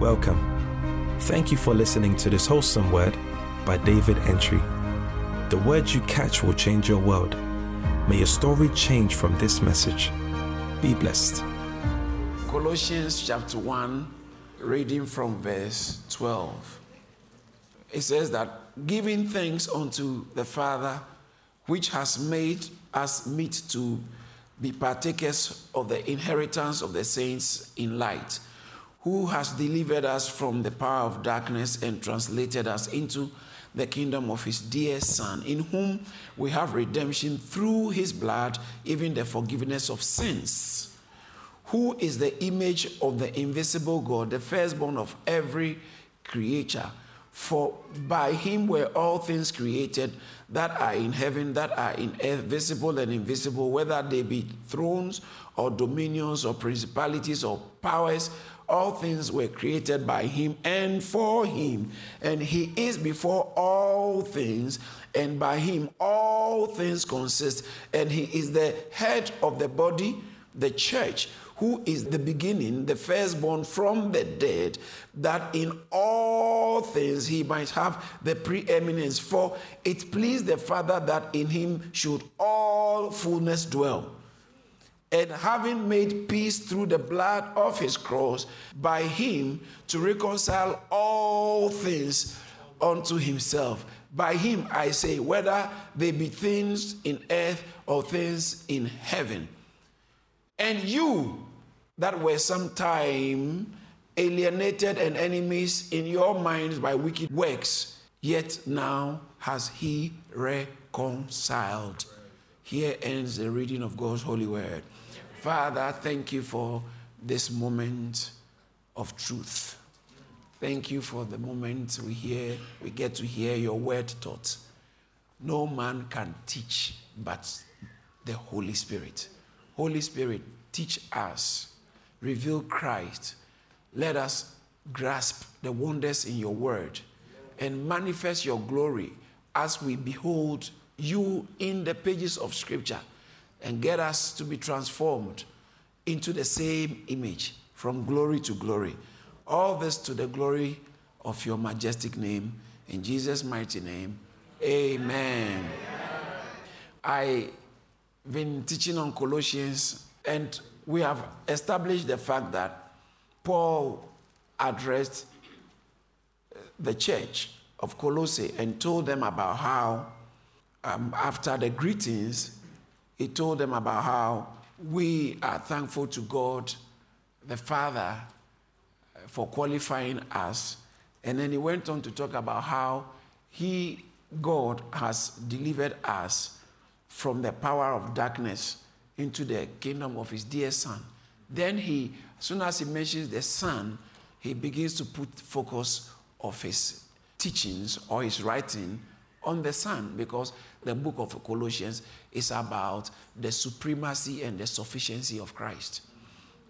Welcome. Thank you for listening to this wholesome word by David Entry. The words you catch will change your world. May your story change from this message. Be blessed. Colossians chapter 1, reading from verse 12. It says that giving thanks unto the Father, which has made us meet to be partakers of the inheritance of the saints in light, who has delivered us from the power of darkness and translated us into the kingdom of his dear Son, in whom we have redemption through his blood, even the forgiveness of sins, who is the image of the invisible God, the firstborn of every creature. For by him were all things created that are in heaven, that are in earth, visible and invisible, whether they be thrones or dominions or principalities or powers. All things were created by him and for him. And he is before all things, and by him all things consist. And he is the head of the body, the church who is the beginning, the firstborn from the dead, that in all things he might have the preeminence. For it pleased the Father that in him should all fullness dwell. And having made peace through the blood of his cross, by him to reconcile all things unto himself. By him, I say, whether they be things in earth or things in heaven. And you that were sometime alienated and enemies in your minds by wicked works, yet now has he reconciled. Here ends the reading of God's holy word. Father, thank you for this moment of truth. Thank you for the moment we hear, we get to hear your word taught. No man can teach but the Holy Spirit. Holy Spirit, teach us, reveal Christ. Let us grasp the wonders in your word and manifest your glory as we behold you in the pages of Scripture and get us to be transformed into the same image from glory to glory. All this to the glory of your majestic name. In Jesus' mighty name, amen. I've been teaching on Colossians, and we have established the fact that Paul addressed the church of Colossae and told them about how, um, after the greetings, he told them about how we are thankful to God, the Father, for qualifying us. And then he went on to talk about how he, God, has delivered us from the power of darkness into the kingdom of his dear Son. Then he, as soon as he mentions the Son, he begins to put focus of his teachings or his writing on the Son because the book of Colossians is about the supremacy and the sufficiency of Christ.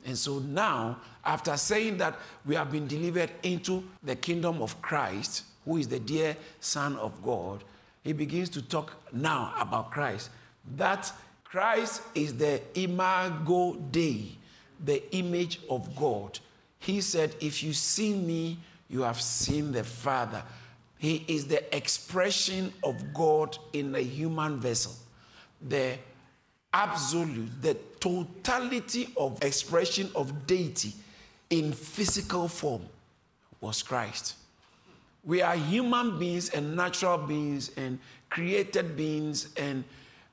And so now, after saying that we have been delivered into the kingdom of Christ, who is the dear Son of God, he begins to talk now about Christ. That Christ is the imago Dei, the image of God. He said, If you see me, you have seen the Father. He is the expression of God in a human vessel. The absolute, the totality of expression of deity in physical form was Christ. We are human beings and natural beings and created beings and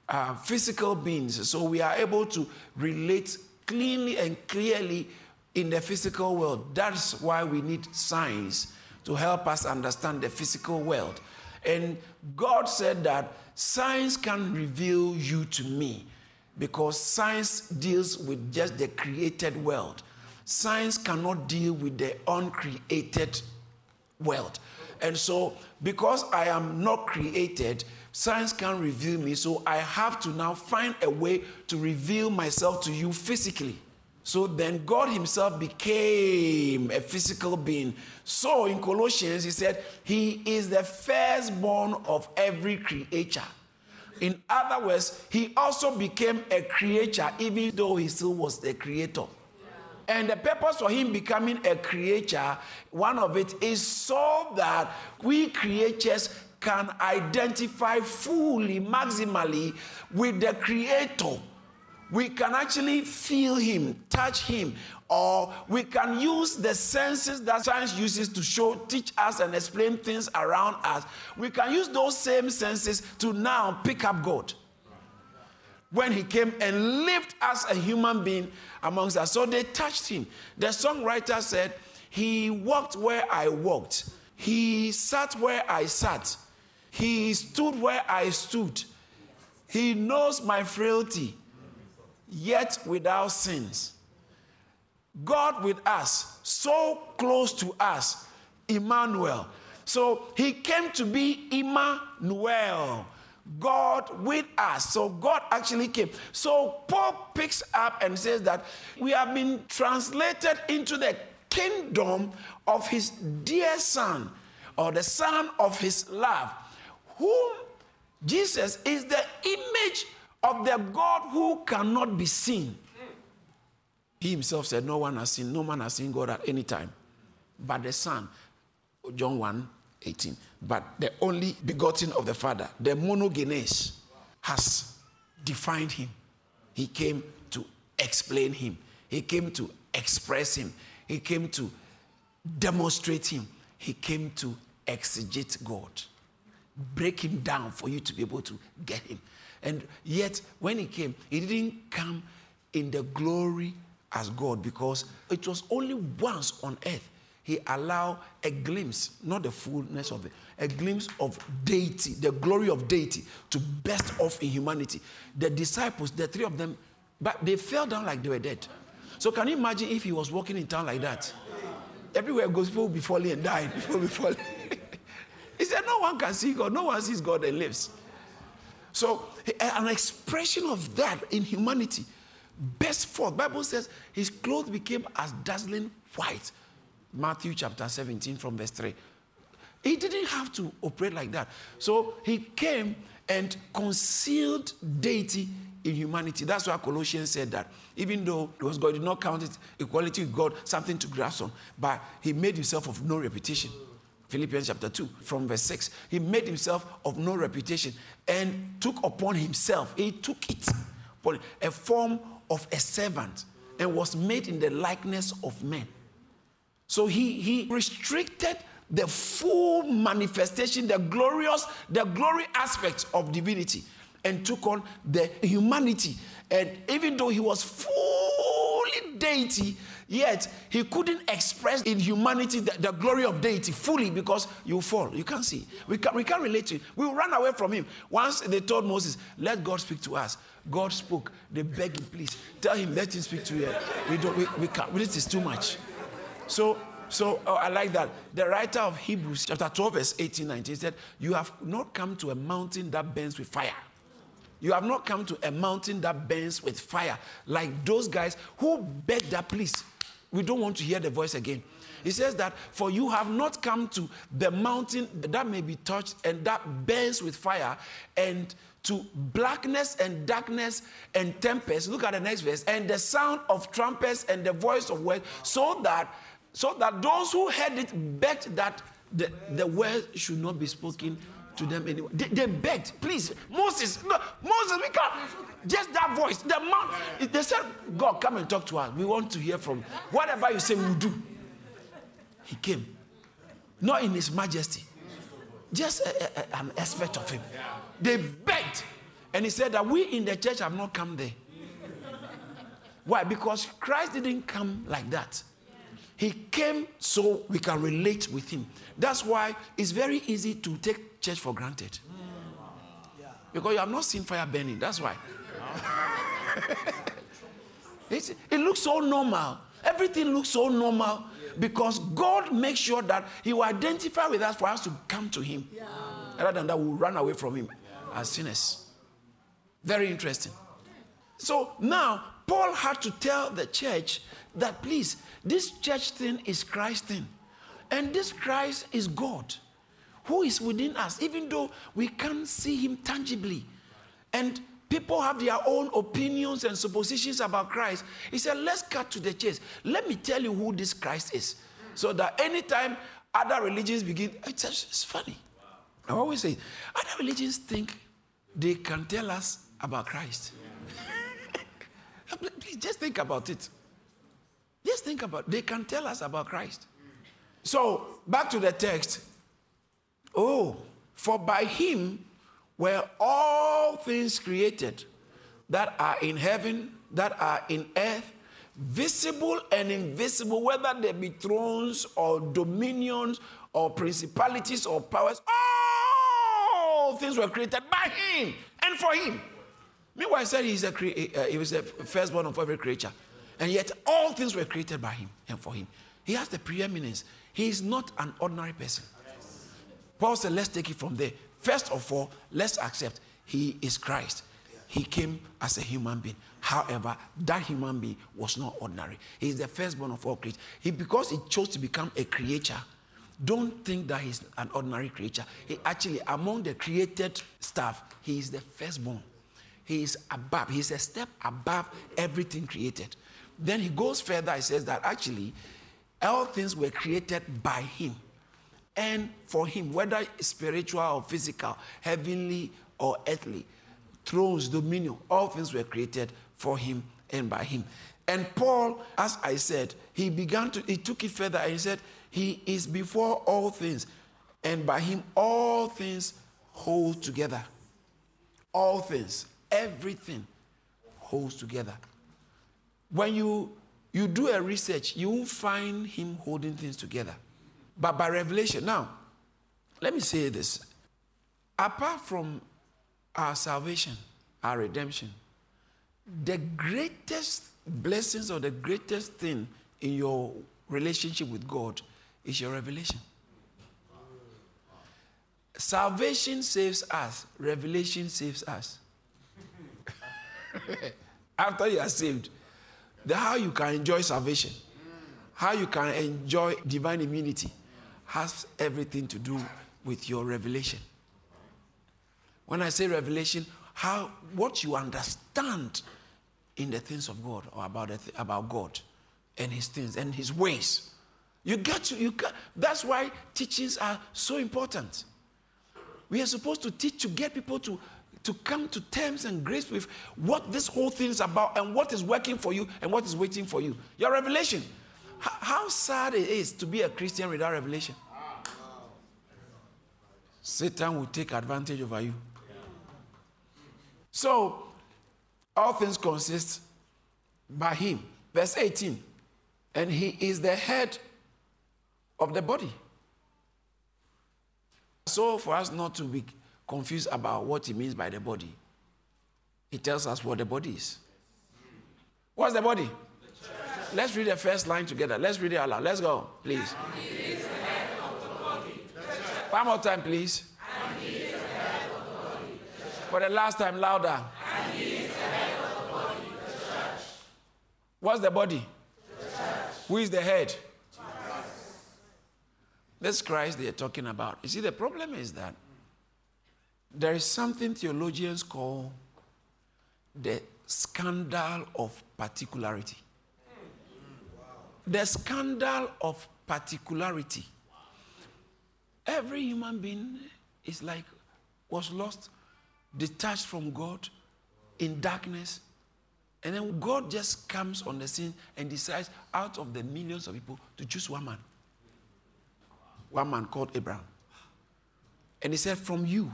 uh, physical beings. So we are able to relate cleanly and clearly in the physical world. That's why we need science to help us understand the physical world. And God said that science can reveal you to me because science deals with just the created world. Science cannot deal with the uncreated world. And so, because I am not created, science can't reveal me. So, I have to now find a way to reveal myself to you physically. So then God Himself became a physical being. So in Colossians, He said, He is the firstborn of every creature. In other words, He also became a creature, even though He still was the creator. And the purpose for him becoming a creature, one of it is so that we creatures can identify fully, maximally with the creator. We can actually feel him, touch him, or we can use the senses that science uses to show, teach us, and explain things around us. We can use those same senses to now pick up God when he came and lived as a human being amongst us. So they touched him. The songwriter said, He walked where I walked, he sat where I sat, he stood where I stood. He knows my frailty, yet without sins. God with us, so close to us, Emmanuel. So he came to be Emmanuel. God with us. So God actually came. So Paul picks up and says that we have been translated into the kingdom of his dear son, or the son of his love, whom Jesus is the image of the God who cannot be seen. He himself said, No one has seen, no man has seen God at any time, but the Son. John 1 18. But the only begotten of the Father, the monogenes, has defined him. He came to explain him, he came to express him, he came to demonstrate him, he came to exegete God, break him down for you to be able to get him. And yet, when he came, he didn't come in the glory as God because it was only once on earth he allowed a glimpse, not the fullness of it, a glimpse of deity, the glory of deity to burst off in humanity. The disciples, the three of them, but they fell down like they were dead. So can you imagine if he was walking in town like that? Everywhere goes, people will be falling and dying. People will be falling. he said, No one can see God. No one sees God and lives. So an expression of that in humanity burst forth. Bible says his clothes became as dazzling white Matthew chapter 17 from verse 3. He didn't have to operate like that. So he came and concealed deity in humanity. That's why Colossians said that. Even though it was God, did not count it equality with God something to grasp on, but he made himself of no reputation. Philippians chapter 2, from verse 6. He made himself of no reputation and took upon himself, he took it, for a form of a servant, and was made in the likeness of men. So he, he restricted the full manifestation, the glorious, the glory aspects of divinity, and took on the humanity. And even though he was fully deity, yet he couldn't express in humanity the, the, glory of deity fully because you fall. You can't see. We, can, we can't relate to him. We run away from him. Once they told Moses, let God speak to us. God spoke. They begged him, please, tell him, let him speak to you. We don't, we, we can't. This is too much. So, so oh, I like that. The writer of Hebrews, chapter 12, verse 18, 19, said, You have not come to a mountain that burns with fire. You have not come to a mountain that burns with fire, like those guys who begged that, please, we don't want to hear the voice again. He says that, For you have not come to the mountain that may be touched and that burns with fire, and to blackness and darkness and tempest. Look at the next verse. And the sound of trumpets and the voice of words, so that so that those who heard it begged that the, the word should not be spoken to them anymore. They, they begged, please, Moses, no, Moses, we can't. Just that voice, the mouth. They said, God, come and talk to us. We want to hear from you. whatever you say, we'll do. He came, not in his majesty, just a, a, an aspect of him. They begged, and he said that we in the church have not come there. Why? Because Christ didn't come like that. He came so we can relate with him. That's why it's very easy to take church for granted. Because you have not seen fire burning. That's why. it looks so normal. Everything looks so normal because God makes sure that He will identify with us for us to come to Him. Yeah. Rather than that, we'll run away from Him as sinners. Very interesting. So now, Paul had to tell the church that please, this church thing is Christ thing. And this Christ is God who is within us, even though we can't see him tangibly. And People have their own opinions and suppositions about Christ. He said, Let's cut to the chase. Let me tell you who this Christ is. So that anytime other religions begin, it's, it's funny. I always say, other religions think they can tell us about Christ. Please just think about it. Just think about it. They can tell us about Christ. So back to the text. Oh, for by him were all things created that are in heaven, that are in earth, visible and invisible, whether they be thrones or dominions or principalities or powers, all things were created by him and for him. Meanwhile, I said he's a crea- uh, he was the firstborn of every creature. And yet all things were created by him and for him. He has the preeminence. He is not an ordinary person. Paul said, let's take it from there. First of all, let's accept he is Christ. He came as a human being. However, that human being was not ordinary. He is the firstborn of all creatures. He, because he chose to become a creature, don't think that he's an ordinary creature. He actually, among the created stuff, he is the firstborn. He is above, he's a step above everything created. Then he goes further, he says that actually all things were created by him and for him, whether spiritual or physical, heavenly or earthly, thrones, dominion, all things were created for him and by him. And Paul, as I said, he began to, he took it further and he said, He is before all things, and by him all things hold together. All things, everything holds together. When you you do a research, you won't find him holding things together. But by revelation, now, let me say this. Apart from our salvation, our redemption, the greatest blessings or the greatest thing in your relationship with God is your revelation. Salvation saves us, revelation saves us. After you are saved, the how you can enjoy salvation, how you can enjoy divine immunity, has everything to do with your revelation. When I say revelation, how what you understand in the things of God or about th- about God and His things and His ways. You get to you. Get, that's why teachings are so important. We are supposed to teach to get people to to come to terms and grace with what this whole thing is about and what is working for you and what is waiting for you. Your revelation. How sad it is to be a Christian without revelation. Satan will take advantage over you. So, all things consist by him. Verse 18. And he is the head of the body. So, for us not to be confused about what he means by the body, he tells us what the body is. What's the body? The Let's read the first line together. Let's read it aloud. Let's go, please. One more time, please. For the last time, louder. What's the body? Who is the head? This Christ they are talking about. You see, the problem is that there is something theologians call the scandal of particularity. The scandal of particularity. Every human being is like, was lost, detached from God, in darkness. And then God just comes on the scene and decides out of the millions of people to choose one man. One man called Abraham. And he said, From you,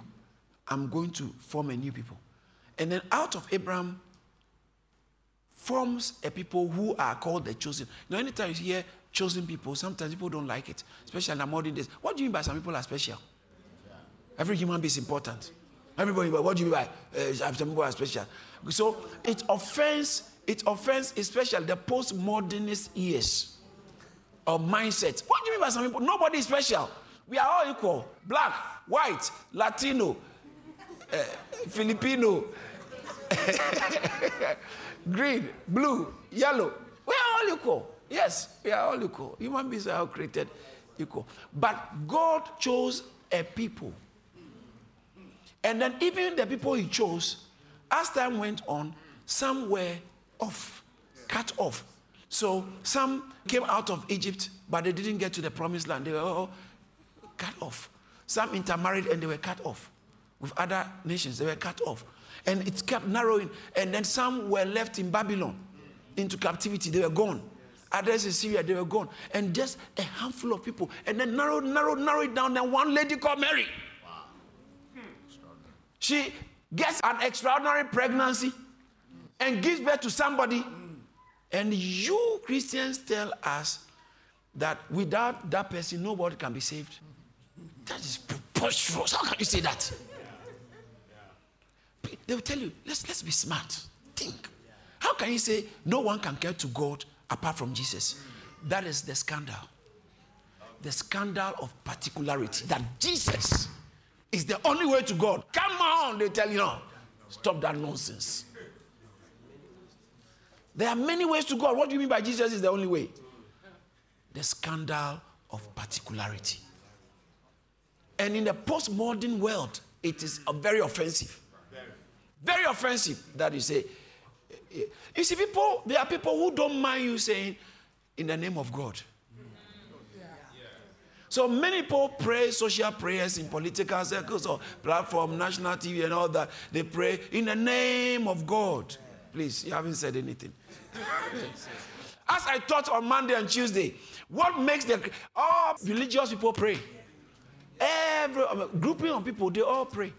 I'm going to form a new people. And then out of Abraham forms a people who are called the chosen. Now, anytime you hear chosen people, sometimes people don't like it, especially in the modern days. What do you mean by some people are special? Every human being is important. Everybody, what do you mean by uh, some people are special? So it offends, it offends especially the postmodernist years or mindset. What do you mean by some people? Nobody is special. We are all equal. Black, white, Latino, uh, Filipino, green, blue, yellow. We are all equal. Yes, we are all equal. Human beings are all created equal. But God chose a people. And then even the people he chose, as time went on, some were off, cut off. So some came out of Egypt, but they didn't get to the promised land. They were all cut off. Some intermarried and they were cut off. With other nations, they were cut off. And it kept narrowing. And then some were left in Babylon into captivity. They were gone. Others in Syria, they were gone. And just a handful of people. And then narrowed, narrowed, narrowed down. Then one lady called Mary. Wow. She gets an extraordinary pregnancy and gives birth to somebody. And you Christians tell us that without that person, nobody can be saved. That is preposterous. How can you say that? They will tell you, let's, let's be smart. Think. How can you say no one can get to God apart from Jesus? That is the scandal. The scandal of particularity that Jesus is the only way to God. Come on, they tell you, no. Stop that nonsense. There are many ways to God. What do you mean by Jesus is the only way? The scandal of particularity. And in the postmodern world, it is very offensive. Very offensive that you say. Eh, eh. You see, people, there are people who don't mind you saying, in the name of God. So many people pray social prayers in political circles or platform, national TV, and all that. They pray in the name of God. Please, you haven't said anything. As I taught on Monday and Tuesday, what makes the all religious people pray? Every um, grouping of people, they all pray.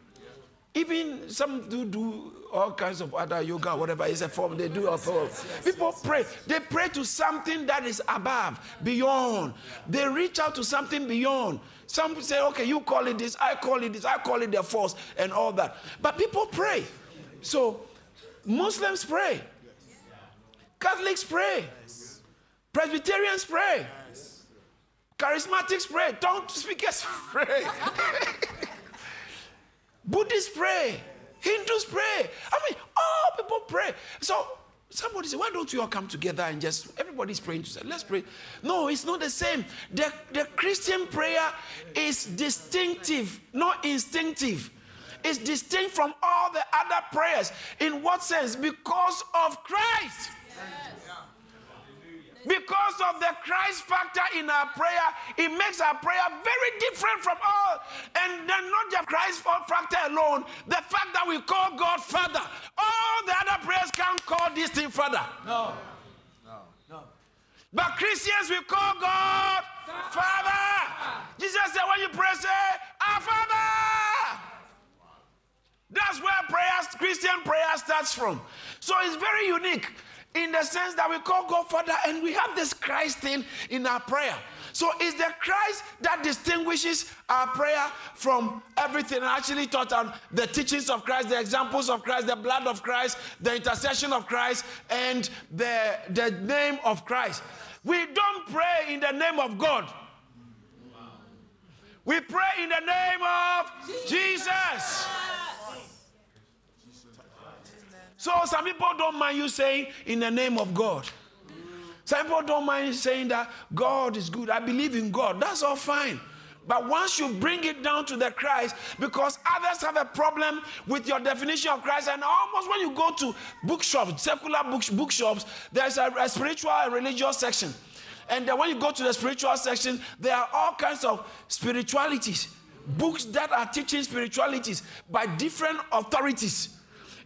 Even some do do all kinds of other yoga, whatever is a form they do. Of yes, yes, People yes, pray. They pray to something that is above, beyond. They reach out to something beyond. Some say, okay, you call it this, I call it this, I call it the force, and all that. But people pray. So Muslims pray. Catholics pray. Presbyterians pray. Charismatics pray. Don't speakers pray. Buddhists pray. Hindus pray. I mean, all people pray. So somebody said, why don't you all come together and just everybody's praying to say, let's pray. No, it's not the same. The, the Christian prayer is distinctive, not instinctive. It's distinct from all the other prayers. In what sense? Because of Christ. Because of the Christ factor in our prayer, it makes our prayer very different from all. And then not just Christ factor alone, the fact that we call God Father. All the other prayers can't call this thing Father. No. No. No. But Christians, we call God Father. Father. Jesus said, when you pray, say, Our Father. That's where prayers, Christian prayer starts from. So it's very unique in the sense that we call God Father and we have this Christ thing in our prayer. So it's the Christ that distinguishes our prayer from everything. I actually taught on the teachings of Christ, the examples of Christ, the blood of Christ, the intercession of Christ, and the, the name of Christ. We don't pray in the name of God. We pray in the name of Jesus. So some people don't mind you saying in the name of God. Some people don't mind saying that God is good. I believe in God. That's all fine. But once you bring it down to the Christ, because others have a problem with your definition of Christ, and almost when you go to bookshops, secular books, bookshops, there's a, a spiritual and religious section. And then when you go to the spiritual section, there are all kinds of spiritualities, books that are teaching spiritualities by different authorities.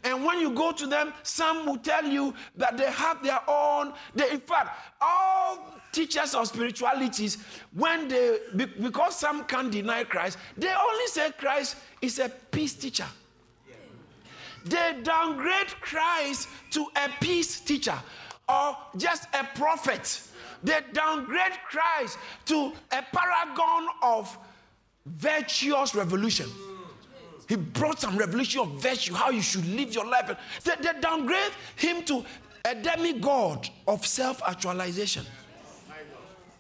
And when you go to them, some will tell you that they have their own. They, in fact, all teachers of spiritualities, when they, because some can't deny Christ, they only say Christ is a peace teacher. They downgrade Christ to a peace teacher or just a prophet. They downgrade Christ to a paragon of virtuous revolution. He brought some revelation of virtue, how you should live your life. They, they downgrade him to a demigod of self-actualization.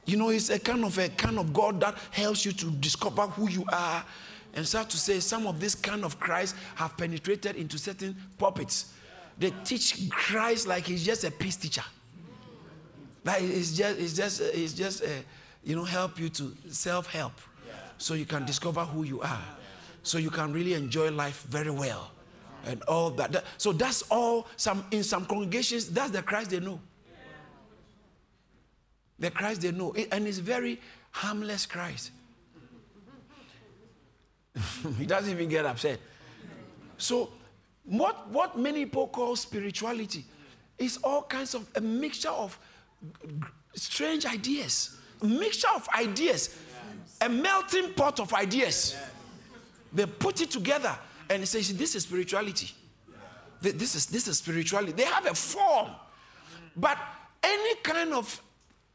You know, he's a kind of a kind of God that helps you to discover who you are. And start to say some of this kind of Christ have penetrated into certain puppets. They teach Christ like he's just a peace teacher. Like it's just, it's just, it's just, uh, you know, help you to self-help, so you can discover who you are so you can really enjoy life very well. and all that. So that's all. Some in some congregations, that's the Christ they know. The Christ they know, and it's very harmless Christ. he doesn't even get upset. So, what what many people call spirituality is all kinds of a mixture of strange ideas, mixture of ideas, a melting pot of ideas. They put it together and say, This is spirituality. This is, this is spirituality. They have a form. But any kind of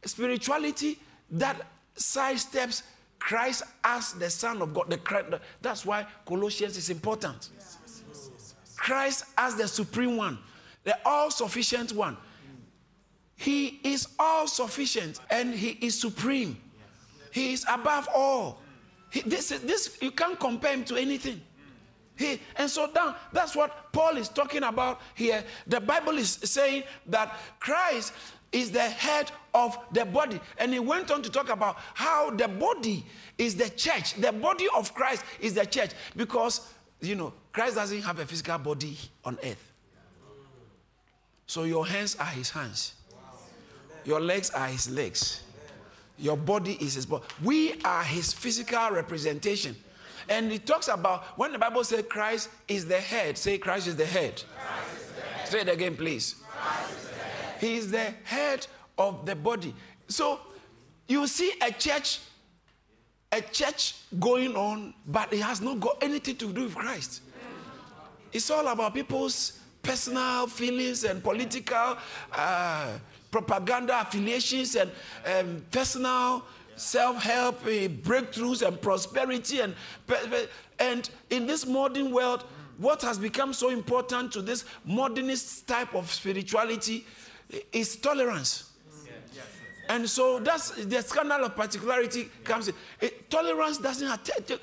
spirituality that sidesteps Christ as the Son of God, the, that's why Colossians is important. Christ as the supreme one, the all sufficient one. He is all sufficient and he is supreme. He is above all. He, this, this, you can't compare him to anything. He, and so down, that's what Paul is talking about here. The Bible is saying that Christ is the head of the body. And he went on to talk about how the body is the church. The body of Christ is the church because, you know, Christ doesn't have a physical body on earth. So your hands are his hands, your legs are his legs, your body is his body. We are his physical representation. And it talks about when the Bible says Christ is the head, say Christ is the head. Is the head. Say it again, please. Is he is the head of the body. So you see a church, a church going on, but it has not got anything to do with Christ. It's all about people's personal feelings and political uh, propaganda affiliations and um, personal self-help uh, breakthroughs and prosperity and and in this modern world what has become so important to this modernist type of spirituality is tolerance. And so that's the scandal of particularity comes in. It, tolerance doesn't have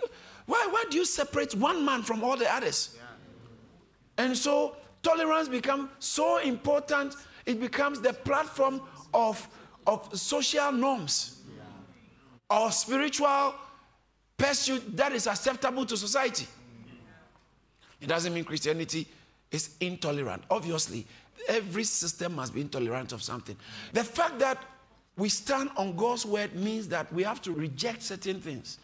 why, why do you separate one man from all the others? And so tolerance becomes so important it becomes the platform of, of social norms or spiritual pursuit that is acceptable to society. It doesn't mean Christianity is intolerant. Obviously, every system must be intolerant of something. The fact that we stand on God's word means that we have to reject certain things.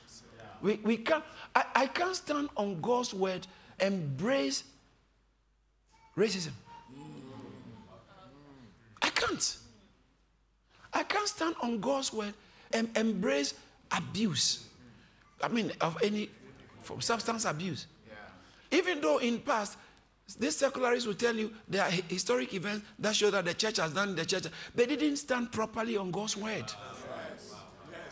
We, we can't, I, I can't stand on God's word, embrace racism. I can't. I can't stand on God's word and embrace abuse. I mean, of any from substance abuse. Yeah. Even though in past, these secularists will tell you there are historic events that show that the church has done the church. They didn't stand properly on God's word.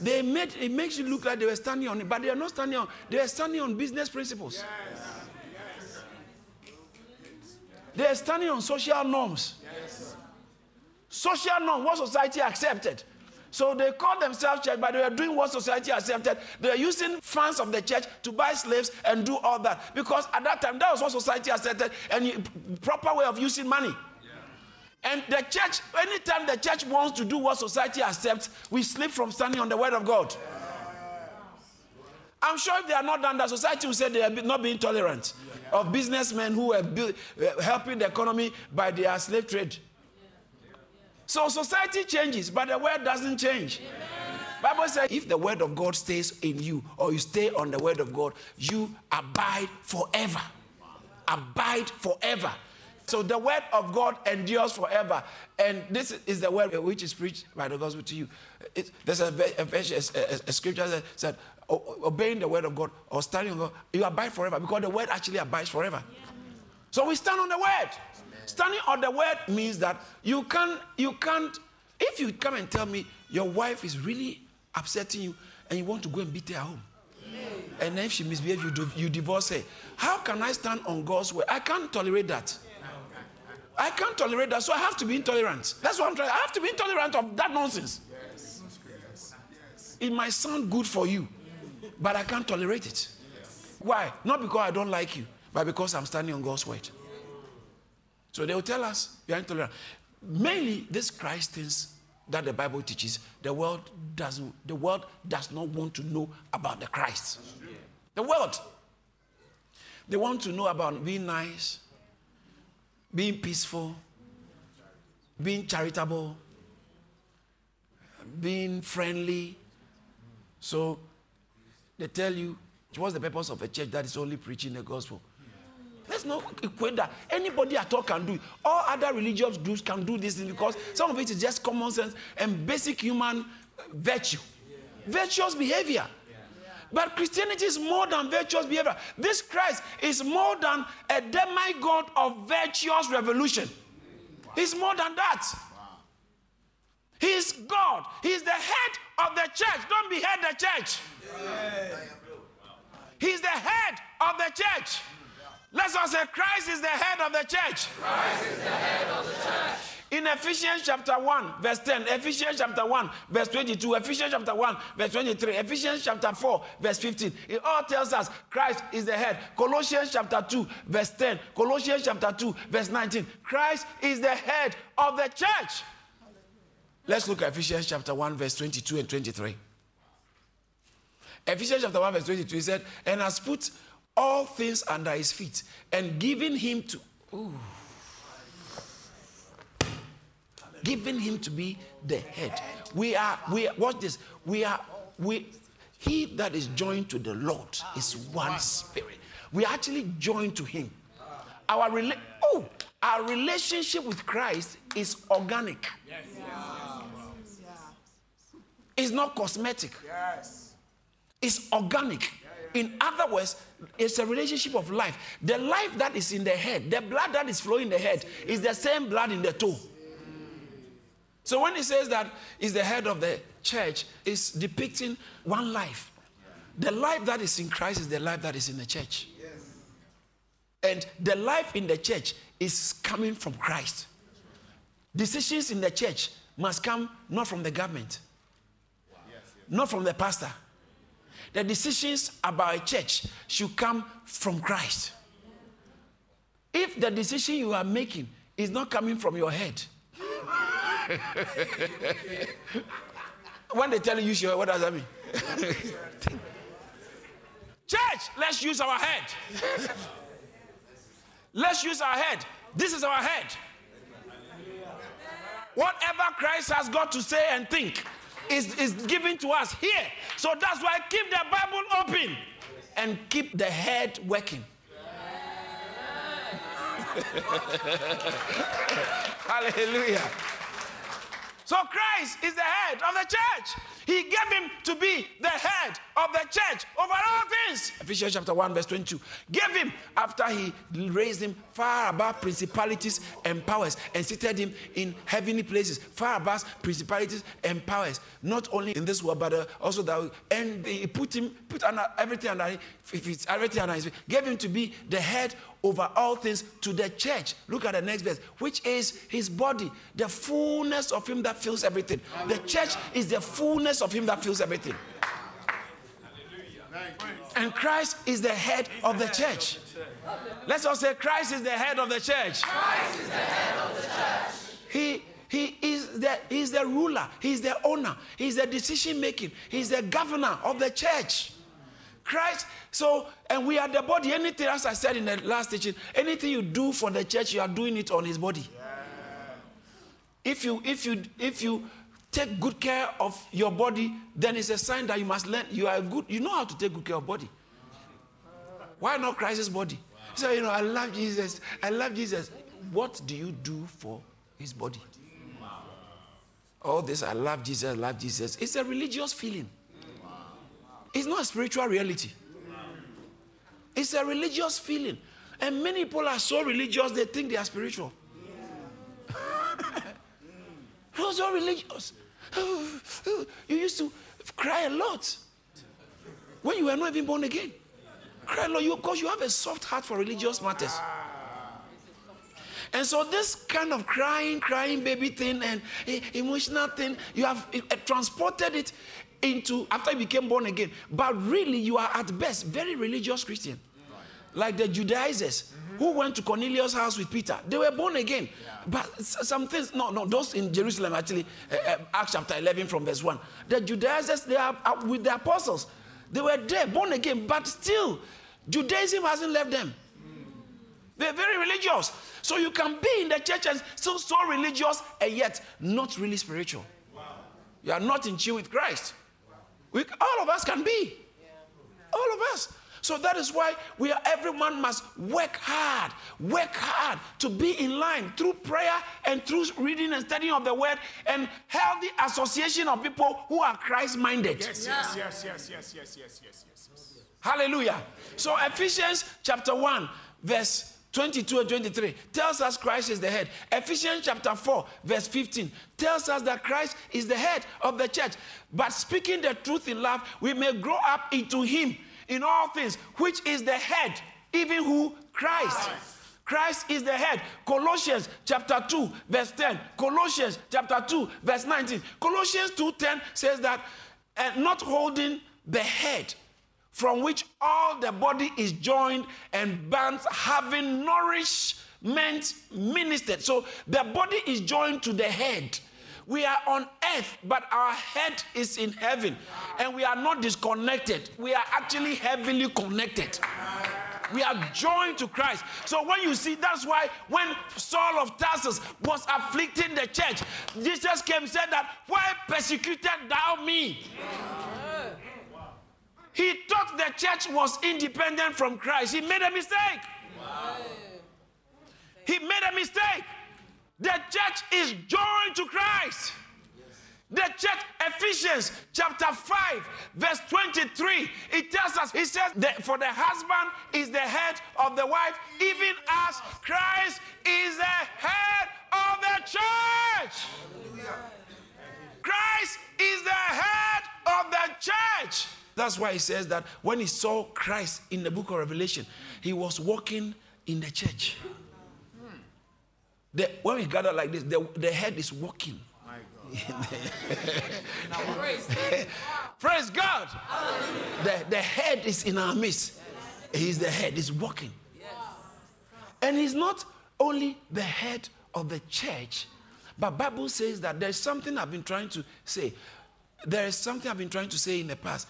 They made it makes you look like they were standing on it, but they are not standing on. They are standing on business principles. Yes. Yes. They are standing on social norms. Social norm, what society accepted. So they called themselves church, but they were doing what society accepted. They were using funds of the church to buy slaves and do all that. Because at that time, that was what society accepted and proper way of using money. Yeah. And the church, anytime the church wants to do what society accepts, we slip from standing on the word of God. I'm sure if they are not done that, society will say they are not being tolerant of businessmen who are uh, helping the economy by their slave trade. So society changes, but the word doesn't change. Amen. Bible says if the word of God stays in you or you stay on the word of God, you abide forever. Abide forever. So the word of God endures forever. And this is the word which is preached by the gospel to you. It, there's a, a, a, a, scripture that said, obeying the word of God or studying God, you abide forever because the word actually abides forever. Yeah. So we stand on the word. Standing on the word means that you can't, you can't, if you come and tell me your wife is really upsetting you and you want to go and beat her home, and then if she misbehaves, you, do, you divorce her. How can I stand on God's word? I can't tolerate that. I can't tolerate that, so I have to be intolerant. That's what I'm trying. I have to be intolerant of that nonsense. It might sound good for you, but I can't tolerate it. Why? Not because I don't like you, but because I'm standing on God's word. So they will tell us we are intolerant. Mainly these Christians that the Bible teaches, the world doesn't, the world does not want to know about the Christ. The world. They want to know about being nice, being peaceful, being charitable, being friendly. So they tell you, what's the purpose of a church that is only preaching the gospel? Let's not equate that. Anybody at all can do it. All other religious groups can do this because some of it is just common sense and basic human virtue, virtuous behavior. But Christianity is more than virtuous behavior. This Christ is more than a demigod of virtuous revolution. He's more than that. He's God. He's the head of the church. Don't behead the church. He's the head of the church. Let's all say Christ is the head of the church. Christ is the head of the church. In Ephesians chapter 1, verse 10, Ephesians chapter 1, verse 22, Ephesians chapter 1, verse 23, Ephesians chapter 4, verse 15, it all tells us Christ is the head. Colossians chapter 2, verse 10, Colossians chapter 2, verse 19, Christ is the head of the church. Let's look at Ephesians chapter 1, verse 22 and 23. Ephesians chapter 1, verse 22, he said, and has put all things under his feet and giving him to. Ooh, giving him to be the head. We are, we watch this. We are, we, he that is joined to the Lord is one spirit. We are actually joined to him. Our, rela- oh, our relationship with Christ is organic. It's not cosmetic. It's organic. In other words, it's a relationship of life. The life that is in the head, the blood that is flowing in the head, is the same blood in the toe. So when he says that is the head of the church, is depicting one life. The life that is in Christ is the life that is in the church. And the life in the church is coming from Christ. Decisions in the church must come not from the government, not from the pastor. The decisions about a church should come from Christ. If the decision you are making is not coming from your head, when they tell you use your head, what does that mean? Church, let's use our head. let's use our head. This is our head. Whatever Christ has got to say and think is, is given to us here. So that's why keep the Bible open and keep the head working. Hallelujah. So Christ is the head of the church. He gave him to be the head of the church over all things. Ephesians chapter 1, verse 22. Gave him after he raised him far above principalities and powers and seated him in heavenly places, far above principalities and powers. Not only in this world, but uh, also that. And he put him, put under everything under him, if it's everything under his feet. Gave him to be the head over all things to the church. Look at the next verse, which is his body, the fullness of him that fills everything. The church is the fullness of him that fills everything. And Christ is the head of the church. Let's all say, Christ is the head of the church. Christ is the head of the church. He he is the he's the ruler, he's the owner, he's the decision making, he's the governor of the church. Christ. So, and we are the body. Anything, as I said in the last teaching, anything you do for the church, you are doing it on His body. Yeah. If you, if you, if you take good care of your body, then it's a sign that you must learn. You are good. You know how to take good care of body. Why not Christ's body? So you know, I love Jesus. I love Jesus. What do you do for His body? All this, I love Jesus. I love Jesus. It's a religious feeling. It's not a spiritual reality. It's a religious feeling. And many people are so religious, they think they are spiritual. You're so religious. You used to cry a lot when you were not even born again. Cry a lot because you have a soft heart for religious matters. And so this kind of crying, crying baby thing and emotional thing, you have transported it into after you became born again. But really, you are at best very religious Christian. Like the Judaizers who went to Cornelius' house with Peter. They were born again. Yeah. But some things, no, no, those in Jerusalem actually, uh, uh, Acts chapter 11 from verse 1. The Judaizers, they are uh, with the apostles. They were there, born again, but still, Judaism hasn't left them. They're very religious. So you can be in the church and still so religious and yet not really spiritual. Wow. You are not in tune with Christ. We, all of us can be. All of us. So that is why we are everyone must work hard, work hard to be in line through prayer and through reading and studying of the word and healthy association of people who are Christ-minded. Yes, yes, yes, yes, yes, yes, yes, yes, yes. Hallelujah. So Ephesians chapter 1, verse 22 and 23 tells us Christ is the head. Ephesians chapter 4, verse 15 tells us that Christ is the head of the church. But speaking the truth in love, we may grow up into Him in all things, which is the head, even who? Christ. Christ is the head. Colossians chapter 2, verse 10. Colossians chapter 2, verse 19. Colossians 2:10 says that and uh, not holding the head from which all the body is joined and bands having nourishment ministered. So the body is joined to the head. We are on earth, but our head is in heaven. And we are not disconnected. We are actually heavily connected. We are joined to Christ. So when you see, that's why when Saul of Tarsus was afflicting the church, Jesus came and said that, Why persecuted thou me? He thought the church was independent from Christ. He made a mistake. He made a mistake. The church is joined to Christ. The church, Ephesians chapter 5, verse 23, it tells us, he says that for the husband is the head of the wife, even as Christ is the head of the church. Christ is the head of the church. That's why he says that when he saw Christ in the book of Revelation, he was walking in the church. The, when we gather like this, the, the head is walking. Praise God. The, the head is in our midst. He's the head, he's walking. And he's not only the head of the church, but Bible says that there's something I've been trying to say. There is something I've been trying to say in the past.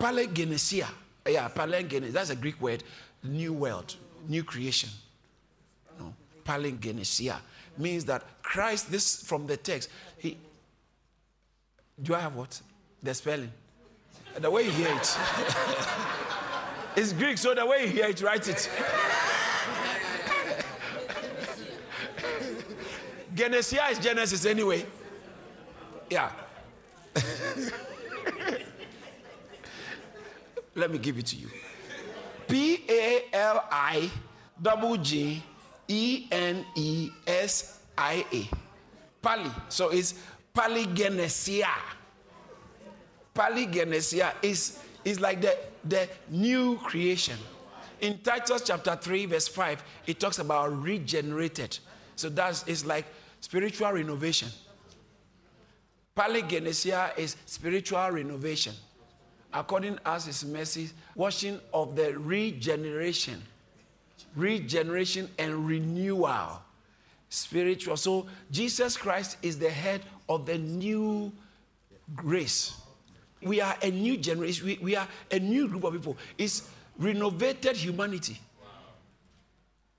Palegenesia. Yeah, palegenesia. That's a Greek word. New world, new creation No, palingenesia means that Christ, this from the text, he. Do I have what? The spelling. The way you hear it. it's Greek, so the way you hear it, write it. Genesia is Genesis anyway. Yeah. Let me give it to you. P A L I double G E N E S I A. Pali. So it's polygenesia. Polygenesia is, is like the, the new creation. In Titus chapter 3, verse 5, it talks about regenerated. So that's it's like spiritual renovation. Polygenesia is spiritual renovation. According as his mercy, washing of the regeneration regeneration and renewal. Spiritual. So Jesus Christ is the head of the new grace. We are a new generation. We, we are a new group of people. It's renovated humanity.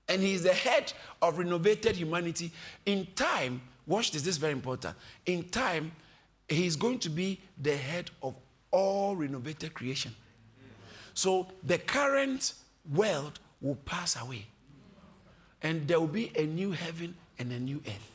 And he is the head of renovated humanity. In time, watch this, this is very important. In time, he's going to be the head of all renovated creation. So the current world will pass away. And there will be a new heaven and a new earth.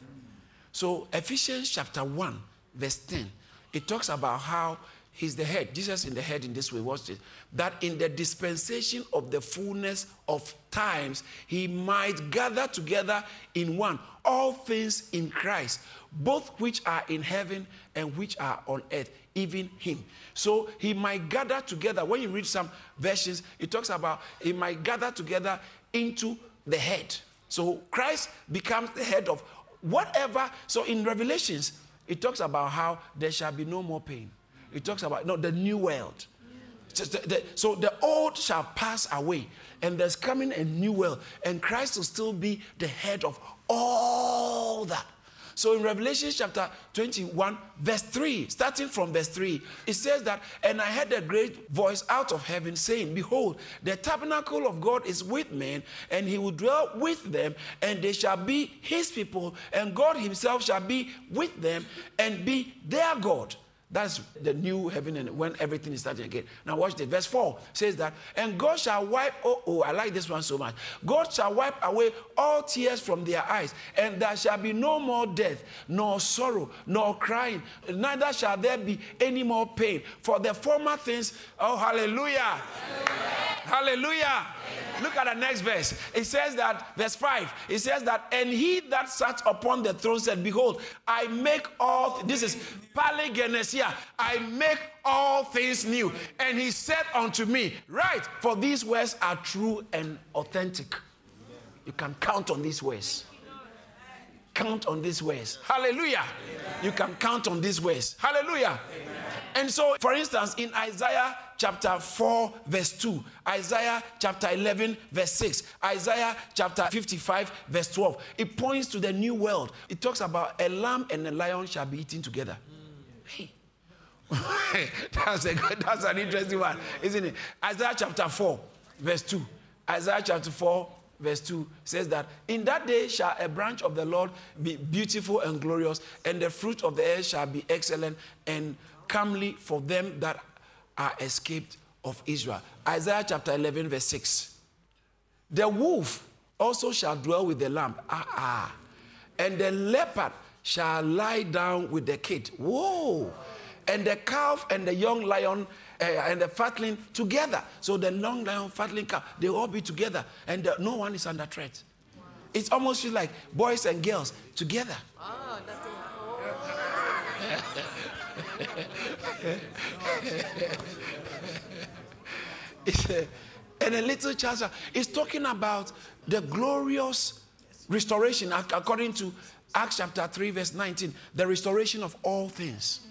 So, Ephesians chapter 1, verse 10, it talks about how he's the head. Jesus in the head in this way. Watch it. That in the dispensation of the fullness of times, he might gather together in one all things in Christ, both which are in heaven and which are on earth, even him. So he might gather together. When you read some versions, it talks about he might gather together into the head. So Christ becomes the head of whatever. So in Revelations, it talks about how there shall be no more pain. It talks about no the new world. So the old shall pass away, and there's coming a new world, and Christ will still be the head of all that. So in Revelation chapter 21, verse 3, starting from verse 3, it says that, And I heard a great voice out of heaven saying, Behold, the tabernacle of God is with men, and he will dwell with them, and they shall be his people, and God himself shall be with them and be their God. That's the new heaven and when everything is starting again. Now watch this. Verse 4 says that, and God shall wipe, oh, oh, I like this one so much. God shall wipe away all tears from their eyes, and there shall be no more death, nor sorrow, nor crying, neither shall there be any more pain. For the former things, oh hallelujah. Hallelujah. hallelujah. Look at the next verse. It says that, verse 5, it says that, and he that sat upon the throne said, Behold, I make all, this is Paligenesia, I make all things new. And he said unto me, Write, for these words are true and authentic. You can count on these words. Count on these words. Hallelujah. You can count on these words. Hallelujah. And so, for instance, in Isaiah chapter 4, verse 2, Isaiah chapter 11, verse 6, Isaiah chapter 55, verse 12, it points to the new world. It talks about a lamb and a lion shall be eaten together. Hey. that's, a that's an interesting one, isn't it? Isaiah chapter 4, verse 2. Isaiah chapter 4, verse 2 says that in that day shall a branch of the Lord be beautiful and glorious, and the fruit of the earth shall be excellent and comely for them that are escaped of Israel. Isaiah chapter 11, verse 6. The wolf also shall dwell with the lamb. Ah, ah. And the leopard shall lie down with the kid. Whoa. And the calf and the young lion uh, and the fatling together. So the long lion, fatling calf, they all be together. And the, no one is under threat. Wow. It's almost like boys and girls together. Oh, it's a, and a little child is talking about the glorious restoration according to Acts chapter 3, verse 19, the restoration of all things.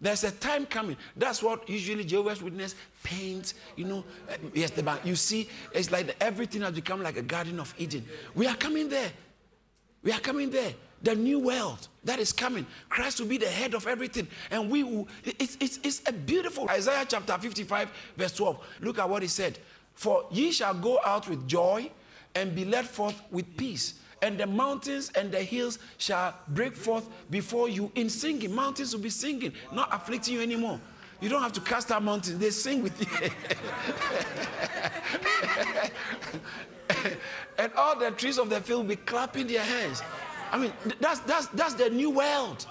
There's a time coming. That's what usually Jehovah's Witness paint. You know, uh, yes, the You see, it's like everything has become like a Garden of Eden. We are coming there. We are coming there the new world that is coming. Christ will be the head of everything. And we will, it's, it's, it's a beautiful Isaiah chapter 55, verse 12. Look at what he said. For ye shall go out with joy and be led forth with peace. And the mountains and the hills shall break forth before you in singing. Mountains will be singing, not afflicting you anymore. You don't have to cast out mountains, they sing with you. and all the trees of the field will be clapping their hands. I mean, that's, that's, that's the new world.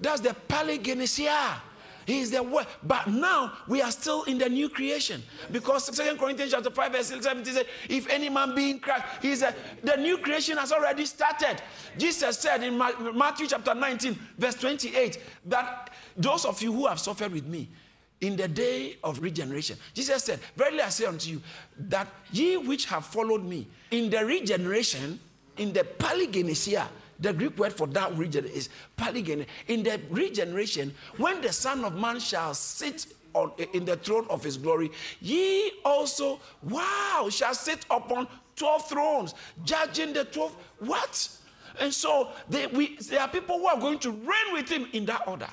That's the Paligenesia. He is the word. But now we are still in the new creation. Because Second Corinthians chapter 5, verse 17 says, If any man be in Christ, he said, the new creation has already started. Jesus said in Matthew chapter 19, verse 28, that those of you who have suffered with me, in the day of regeneration. Jesus said, Verily I say unto you, that ye which have followed me in the regeneration, in the Paligenesia, the Greek word for that region is Palygene. In the regeneration, when the Son of Man shall sit on, in the throne of his glory, ye also, wow, shall sit upon 12 thrones, judging the 12. What? And so they, we, there are people who are going to reign with him in that order.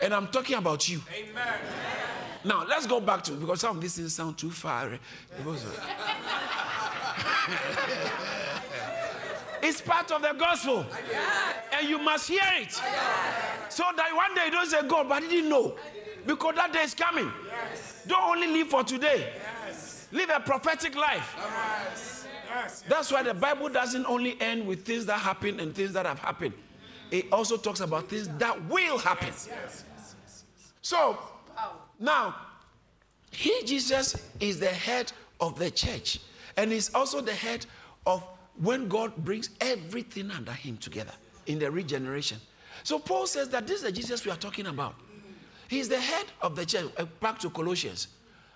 And I'm talking about you. Amen. Now, let's go back to because some of these things sound too far. It's part of the gospel. And you must hear it. So that one day you don't say, God, but I didn't know. Because that day is coming. Don't only live for today. Live a prophetic life. That's why the Bible doesn't only end with things that happen and things that have happened. It also talks about things that will happen. So, now, he, Jesus, is the head of the church. And he's also the head of when God brings everything under him together in the regeneration. So Paul says that this is the Jesus we are talking about. He's the head of the church. Uh, back to Colossians.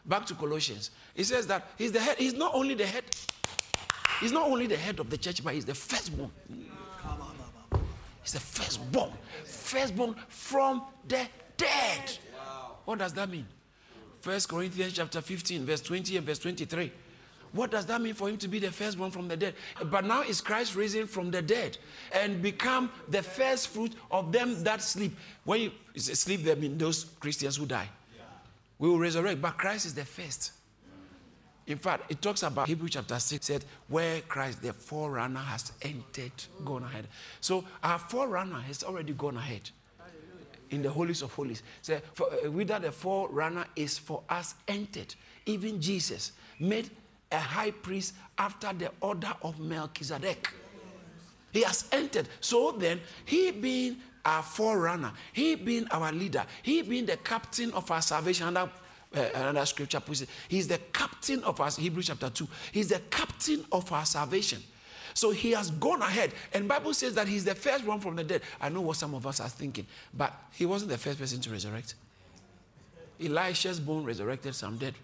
Back to Colossians. He says that he's the head. He's not only the head. He's not only the head of the church, but he's the firstborn. He's the firstborn. Firstborn from the dead. What does that mean? First Corinthians chapter 15, verse 20 and verse 23. What does that mean for him to be the firstborn from the dead? But now is Christ risen from the dead and become the first fruit of them that sleep. When you sleep, they mean those Christians who die. We will resurrect, but Christ is the first. In fact, it talks about Hebrew chapter 6 said, where Christ, the forerunner, has entered, gone ahead. So our forerunner has already gone ahead in the holies of holies. So for, uh, whether the forerunner is for us entered, even Jesus made a high priest after the order of Melchizedek. He has entered. So then, he being our forerunner, he being our leader, he being the captain of our salvation, and uh, another scripture puts it. He's the captain of us, Hebrews chapter 2. He's the captain of our salvation. So he has gone ahead. And Bible says that he's the first one from the dead. I know what some of us are thinking, but he wasn't the first person to resurrect. Elisha's bone resurrected some dead.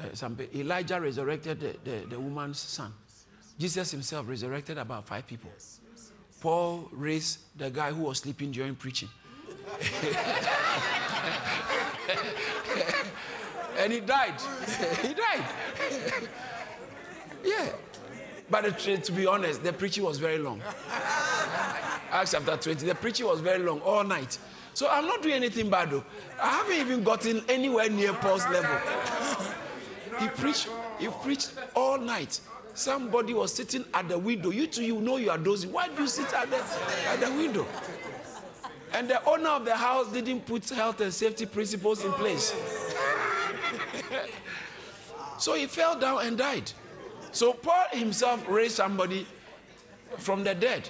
Uh, some, Elijah resurrected the, the, the, woman's son. Jesus himself resurrected about five people. Paul raised the guy who was sleeping during preaching. and he died. he died. yeah. But to be honest, the preaching was very long. Acts chapter 20, the preaching was very long, all night. So I'm not doing anything bad though. I haven't even gotten anywhere near Paul's level. He preached, he preached all night. Somebody was sitting at the window. You two, you know you are dozing. Why do you sit at the, at the window? And the owner of the house didn't put health and safety principles in place. so he fell down and died. So Paul himself raised somebody from the dead.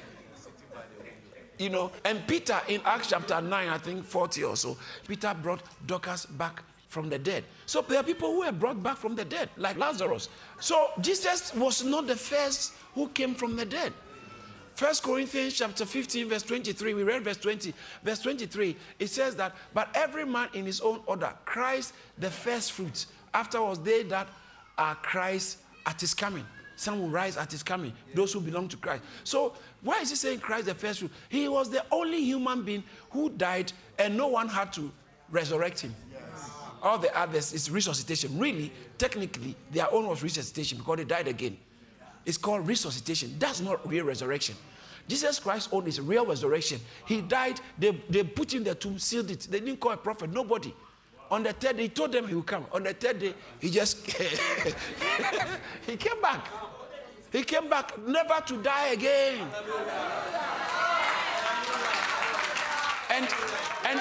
You know, and Peter in Acts chapter 9, I think 40 or so, Peter brought Dorcas back from the dead. So there are people who were brought back from the dead, like Lazarus. So Jesus was not the first who came from the dead. First Corinthians chapter 15, verse 23, we read verse 20. Verse 23, it says that, but every man in his own order, Christ the first fruits. Afterwards, they that are Christ at his coming. Some will rise at his coming, those who belong to Christ. So, why is he saying Christ the first fruit? He was the only human being who died and no one had to resurrect him. All the others is resuscitation. Really, technically, their own was resuscitation because they died again. It's called resuscitation. That's not real resurrection. Jesus Christ owned his real resurrection. He died, they, they put him in the tomb, sealed it. They didn't call a prophet, nobody. On the third day, he told them he would come. On the third day, he just he came back. He came back never to die again. And and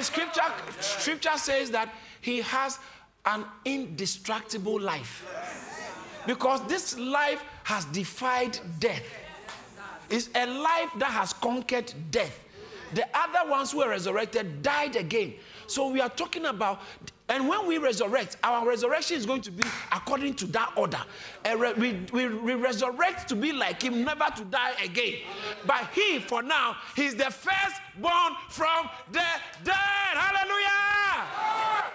and scripture scripture says that he has an indestructible life. Because this life has defied death. It's a life that has conquered death. The other ones who were resurrected died again. So we are talking about, and when we resurrect, our resurrection is going to be according to that order. We, we, we resurrect to be like him, never to die again. But he, for now, he's the first born from the dead. Hallelujah!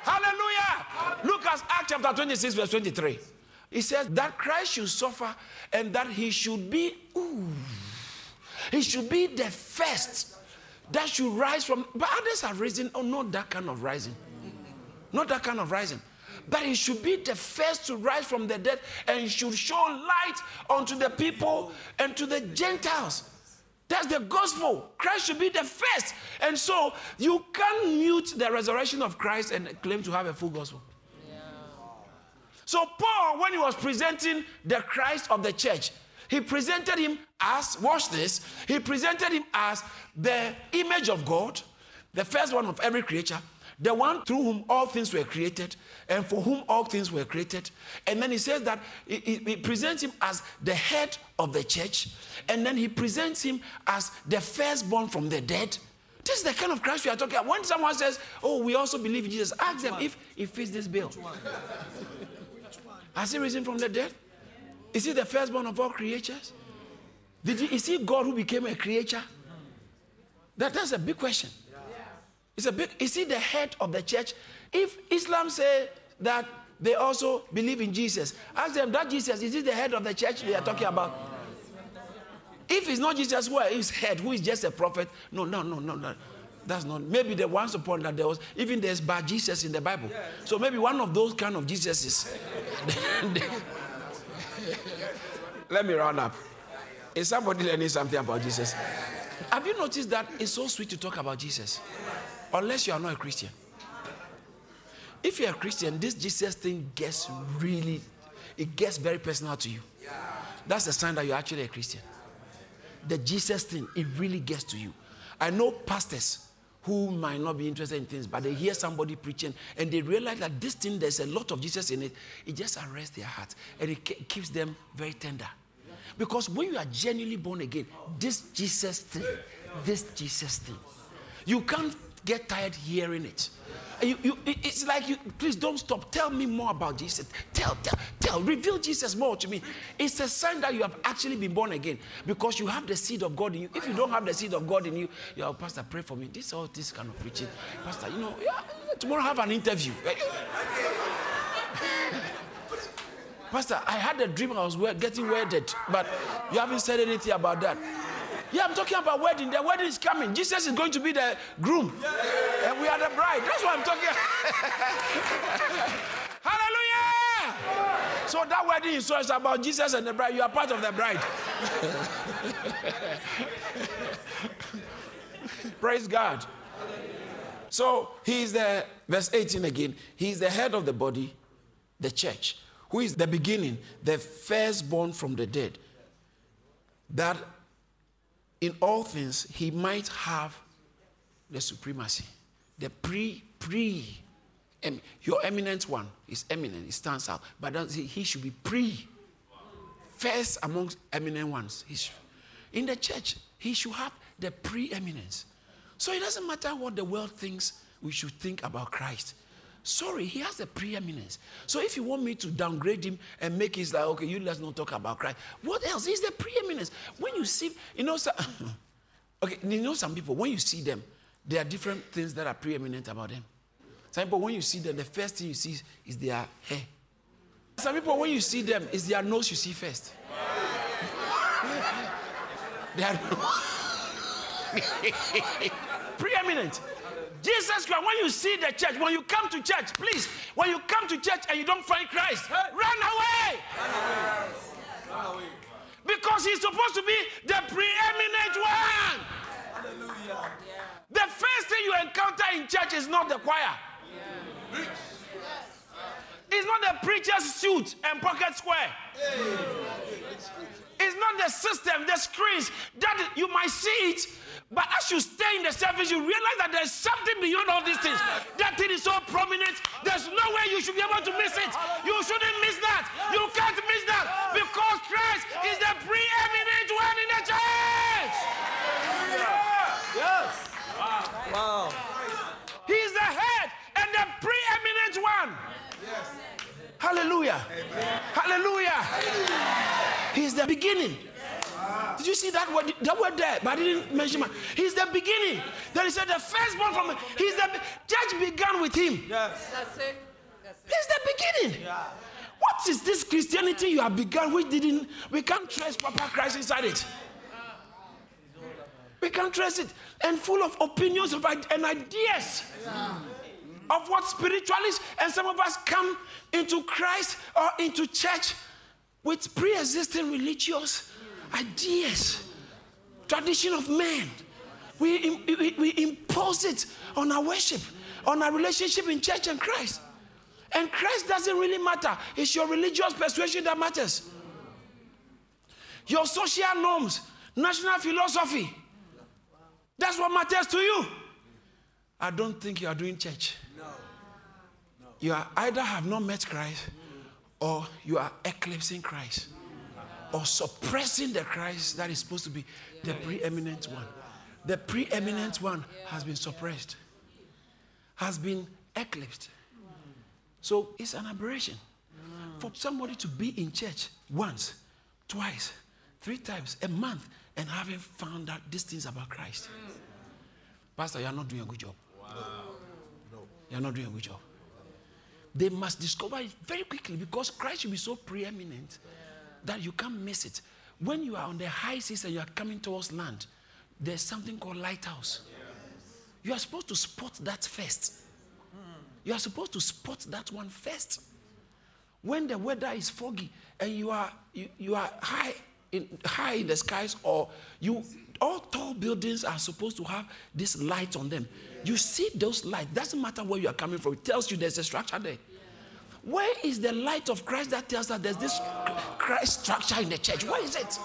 Hallelujah! Look at Acts chapter 26, verse 23. He says that Christ should suffer and that he should be, ooh, he should be the first that should rise from, but others are rising. Oh, not that kind of rising. Not that kind of rising. But he should be the first to rise from the dead and should show light unto the people and to the Gentiles. That's the gospel. Christ should be the first. And so you can't mute the resurrection of Christ and claim to have a full gospel. So, Paul, when he was presenting the Christ of the church, he presented him as, watch this, he presented him as the image of God, the first one of every creature, the one through whom all things were created and for whom all things were created. And then he says that he, he, presents him as the head of the church, and then he presents him as the firstborn from the dead. This is the kind of Christ we are talking about. When someone says, Oh, we also believe in Jesus, ask them if he fits this bill. Has he risen from the dead? Is he the firstborn of all creatures? Did is he God who became a creature? That, that's a big question. It's a big, is he the head of the church? If Islam say that they also believe in Jesus, ask them that Jesus, is he the head of the church they are talking about? If it's not Jesus, who is head, who is just a prophet? No, no, no, no, no. That's not. Maybe the once upon that there was even there's bad Jesus in the Bible. So maybe one of those kind of Jesuses. Let me round up. Is somebody learning something about Jesus? Have you noticed that it's so sweet to talk about Jesus? Unless you are not a Christian. If you're a Christian, this Jesus thing gets really, it gets very personal to you. That's a sign that you're actually a Christian. The Jesus thing, it really gets to you. I know pastors who might not be interested in things, but they hear somebody preaching and they realize that this thing, there's a lot of Jesus in it. It just arrests their heart and it keeps them very tender. Because when you are genuinely born again, this Jesus thing, this Jesus thing, you can't get tired hearing it. You, you, it's like you, please don't stop. Tell me more about Jesus. Tell, tell, tell. Reveal Jesus more to me. It's a sign that you have actually been born again because you have the seed of God in you. If you don't have the seed of God in you, your pastor, pray for me. This all this kind of preaching, pastor. You know, yeah, tomorrow have an interview. Pastor, I had a dream I was getting wedded, but you haven't said anything about that. Yeah, I'm talking about wedding. The wedding is coming. Jesus is going to be the groom, and we are the bride. That's what I'm talking. Hallelujah! So that wedding is so about Jesus and the bride. You are part of the bride. Praise God. So he's the verse 18 again. He's the head of the body, the church, who is the beginning, the firstborn from the dead, that in all things he might have the supremacy, the pre pre. Em, your eminent one is eminent, it stands out, but he should be pre, first amongst eminent ones. In the church, he should have the preeminence. So it doesn't matter what the world thinks we should think about Christ. Sorry, he has the preeminence. So if you want me to downgrade him and make it like, okay, you let's not talk about Christ. What else? He's the preeminence. When you see, you know, so, okay, you know some people, when you see them, there are different things that are preeminent about them. Some people, when you see them, the first thing you see is their hair. Some people, when you see them, it's their nose you see first. they are preeminent. Jesus Christ, when you see the church, when you come to church, please, when you come to church and you don't find Christ, run away. Run away. Because he's supposed to be the preeminent one. Hallelujah. The first thing you encounter in church is not the choir. Yeah. It's not the preacher's suit and pocket square. It's not the system, the screens that you might see it but as you stay in the service, you realize that there's something beyond all these things. That thing is so prominent, there's no way you should be able to miss it. You shouldn't miss that. You can't miss that because Christ is the preeminent one in the church. Yes. Wow. He's the head and the preeminent one. Yes. Hallelujah. Amen. Hallelujah. Hallelujah. He's the beginning. Did you see that word? That word there, but I didn't mention my. He's the beginning. Then he said the firstborn from. He's the judge began with him. Yes. That's it. That's it. He's the beginning. Yeah. What is this Christianity you have begun? We didn't. We can't trace proper Christ inside it. We can't trace it, and full of opinions of and ideas. Yeah. Of what spiritualists and some of us come into Christ or into church with pre-existing religious ideas, tradition of men. We, we, we impose it on our worship, on our relationship in church and Christ. And Christ doesn't really matter. It's your religious persuasion that matters. Your social norms, national philosophy. That's what matters to you. I don't think you are doing church. No. no. You are either have not met Christ or you are eclipsing Christ or suppressing the Christ that is supposed to be the preeminent one. The preeminent one has been suppressed, has been eclipsed. So it's an aberration for somebody to be in church once, twice, three times a month and having found out these things about Christ. Pastor, you're not doing a good job. Wow. No. You're not doing a good job. They must discover it very quickly because Christ will be so preeminent that you can't miss it. When you are on the high seas and you are coming towards land, there's something called lighthouse. You are supposed to spot that first. You are supposed to spot that one first. when the weather is foggy and you are you, you are high in high in the skies or you all tall buildings are supposed to have this light on them. You see those lights, doesn't matter where you are coming from, it tells you there's a structure there. Where is the light of Christ that tells us there's this Christ structure in the church? Where is it?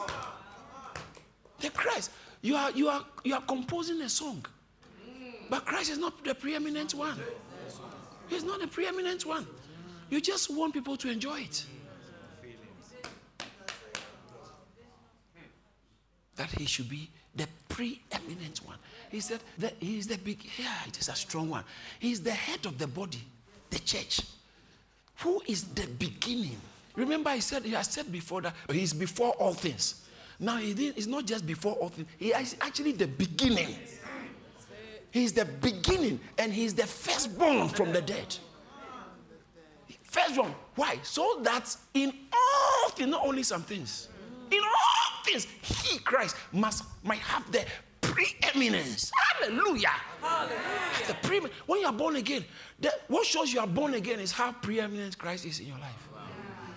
The Christ. You are you are you are composing a song. But Christ is not the preeminent one. He's not the preeminent one. You just want people to enjoy it. That he should be the preeminent one. He said that he is the big, yeah, it is a strong one. He is the head of the body, the church. Who is the beginning? Remember, he said, he has said before that he is before all things. Now, he is not just before all things, he is actually the beginning. He is the beginning and he is the firstborn from the dead. Firstborn. Why? So that in all things, not only some things, in all things, he, Christ, must might have the preeminence. Hallelujah. Hallelujah. The pre- when you are born again, the, what shows you are born again is how preeminent Christ is in your life.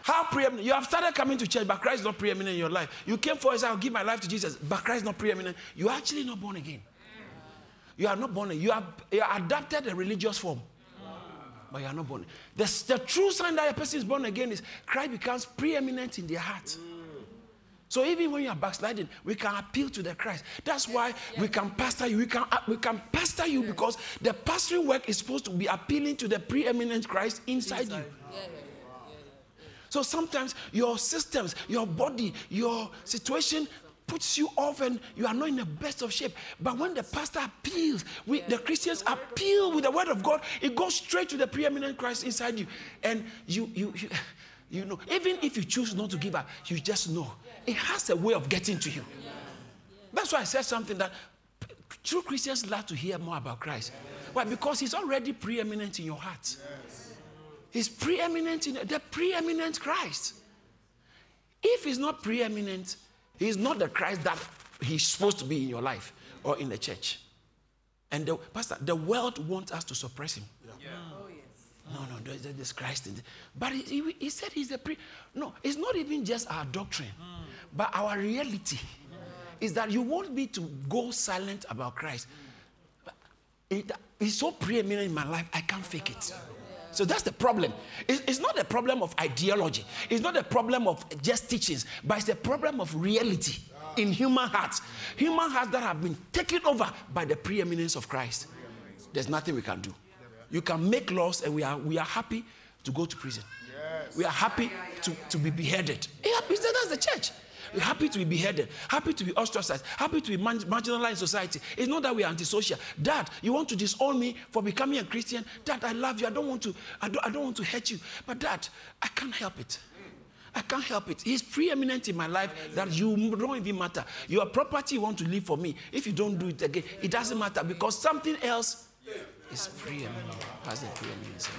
How preeminent. You have started coming to church, but Christ is not preeminent in your life. You came for us, I'll give my life to Jesus, but Christ is not preeminent. You're actually not born again. You are not born again. You have, you have adapted a religious form. But you are not born. The, the true sign that a person is born again is Christ becomes preeminent in their heart. So even when you are backsliding, we can appeal to the Christ. That's why we can pastor you. We can, uh, we can pastor you because the pastoring work is supposed to be appealing to the preeminent Christ inside, inside. you. So sometimes your systems, your body, your situation puts you off and you are not in the best of shape. But when the pastor appeals, we, the Christians appeal with the word of God, it goes straight to the preeminent Christ inside you. And you, you, you, you know, even if you choose not to give up, you just know it has a way of getting to you. That's why I said something that true Christians love to hear more about Christ. Why? Because he's already preeminent in your heart. He's preeminent in the preeminent Christ. If he's not preeminent, he's not the Christ that he's supposed to be in your life or in the church. And the pastor, the world wants us to suppress him. Yeah. Oh, yes. No, no, there's, there's Christ in But he, he, he, said he's the pre. No, it's not even just our doctrine. Mm. But our reality is that you want me to go silent about Christ. It, it's so preeminent in my life, I can't fake it. So that's the problem. It's, not a problem of ideology. It's not a problem of just teachings, but it's the problem of reality in human hearts. Human hearts that have been taken over by the preeminence of Christ. There's nothing we can do. You can make laws, and we are, we are happy to go to prison. We are happy to, to be beheaded. Yeah, that's the church happy to be beheaded, happy to be ostracized, happy to be marginalized in society. It's not that we are antisocial. Dad, you want to disown me for becoming a Christian? Dad, I love you. I don't want to, I don't, I don't want to hurt you. But dad, I can't help it. I can't help it. He's preeminent in my life that you don't even matter. Your property you want to leave for me. If you don't do it again, it doesn't matter because something else is preeminent. Has preeminence.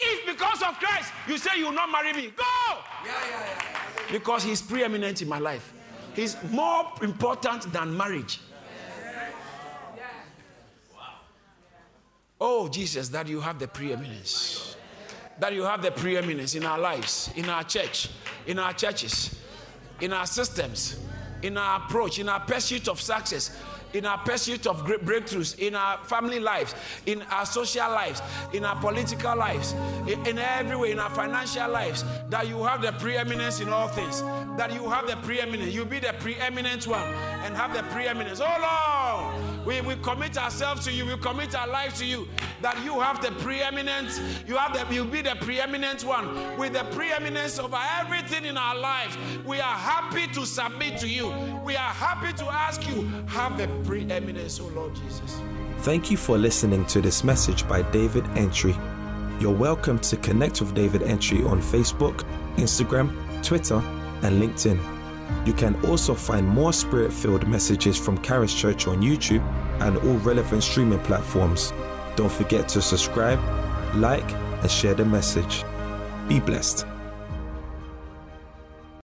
If because of Christ you say you will not marry me, go! Yeah, yeah, yeah. Because he's preeminent in my life. He's more important than marriage. Oh, Jesus, that you have the preeminence. That you have the preeminence in our lives, in our church, in our churches, in our systems, in our approach, in our pursuit of success, in our pursuit of great breakthroughs, in our family lives, in our social lives, in our political lives, in, in every way, in our financial lives, that you have the preeminence in all things. That you have the preeminence. You be the preeminent one and have the preeminence. Oh Lord, we, we commit ourselves to you, we commit our lives to you. That you have the preeminence, you have the you be the preeminent one with the preeminence over everything in our lives. We are happy to submit to you. We are happy to ask you, have the preeminence, oh Lord Jesus. Thank you for listening to this message by David Entry. You're welcome to connect with David Entry on Facebook, Instagram, Twitter, and LinkedIn. You can also find more spirit filled messages from Charis Church on YouTube and all relevant streaming platforms. Don't forget to subscribe, like, and share the message. Be blessed.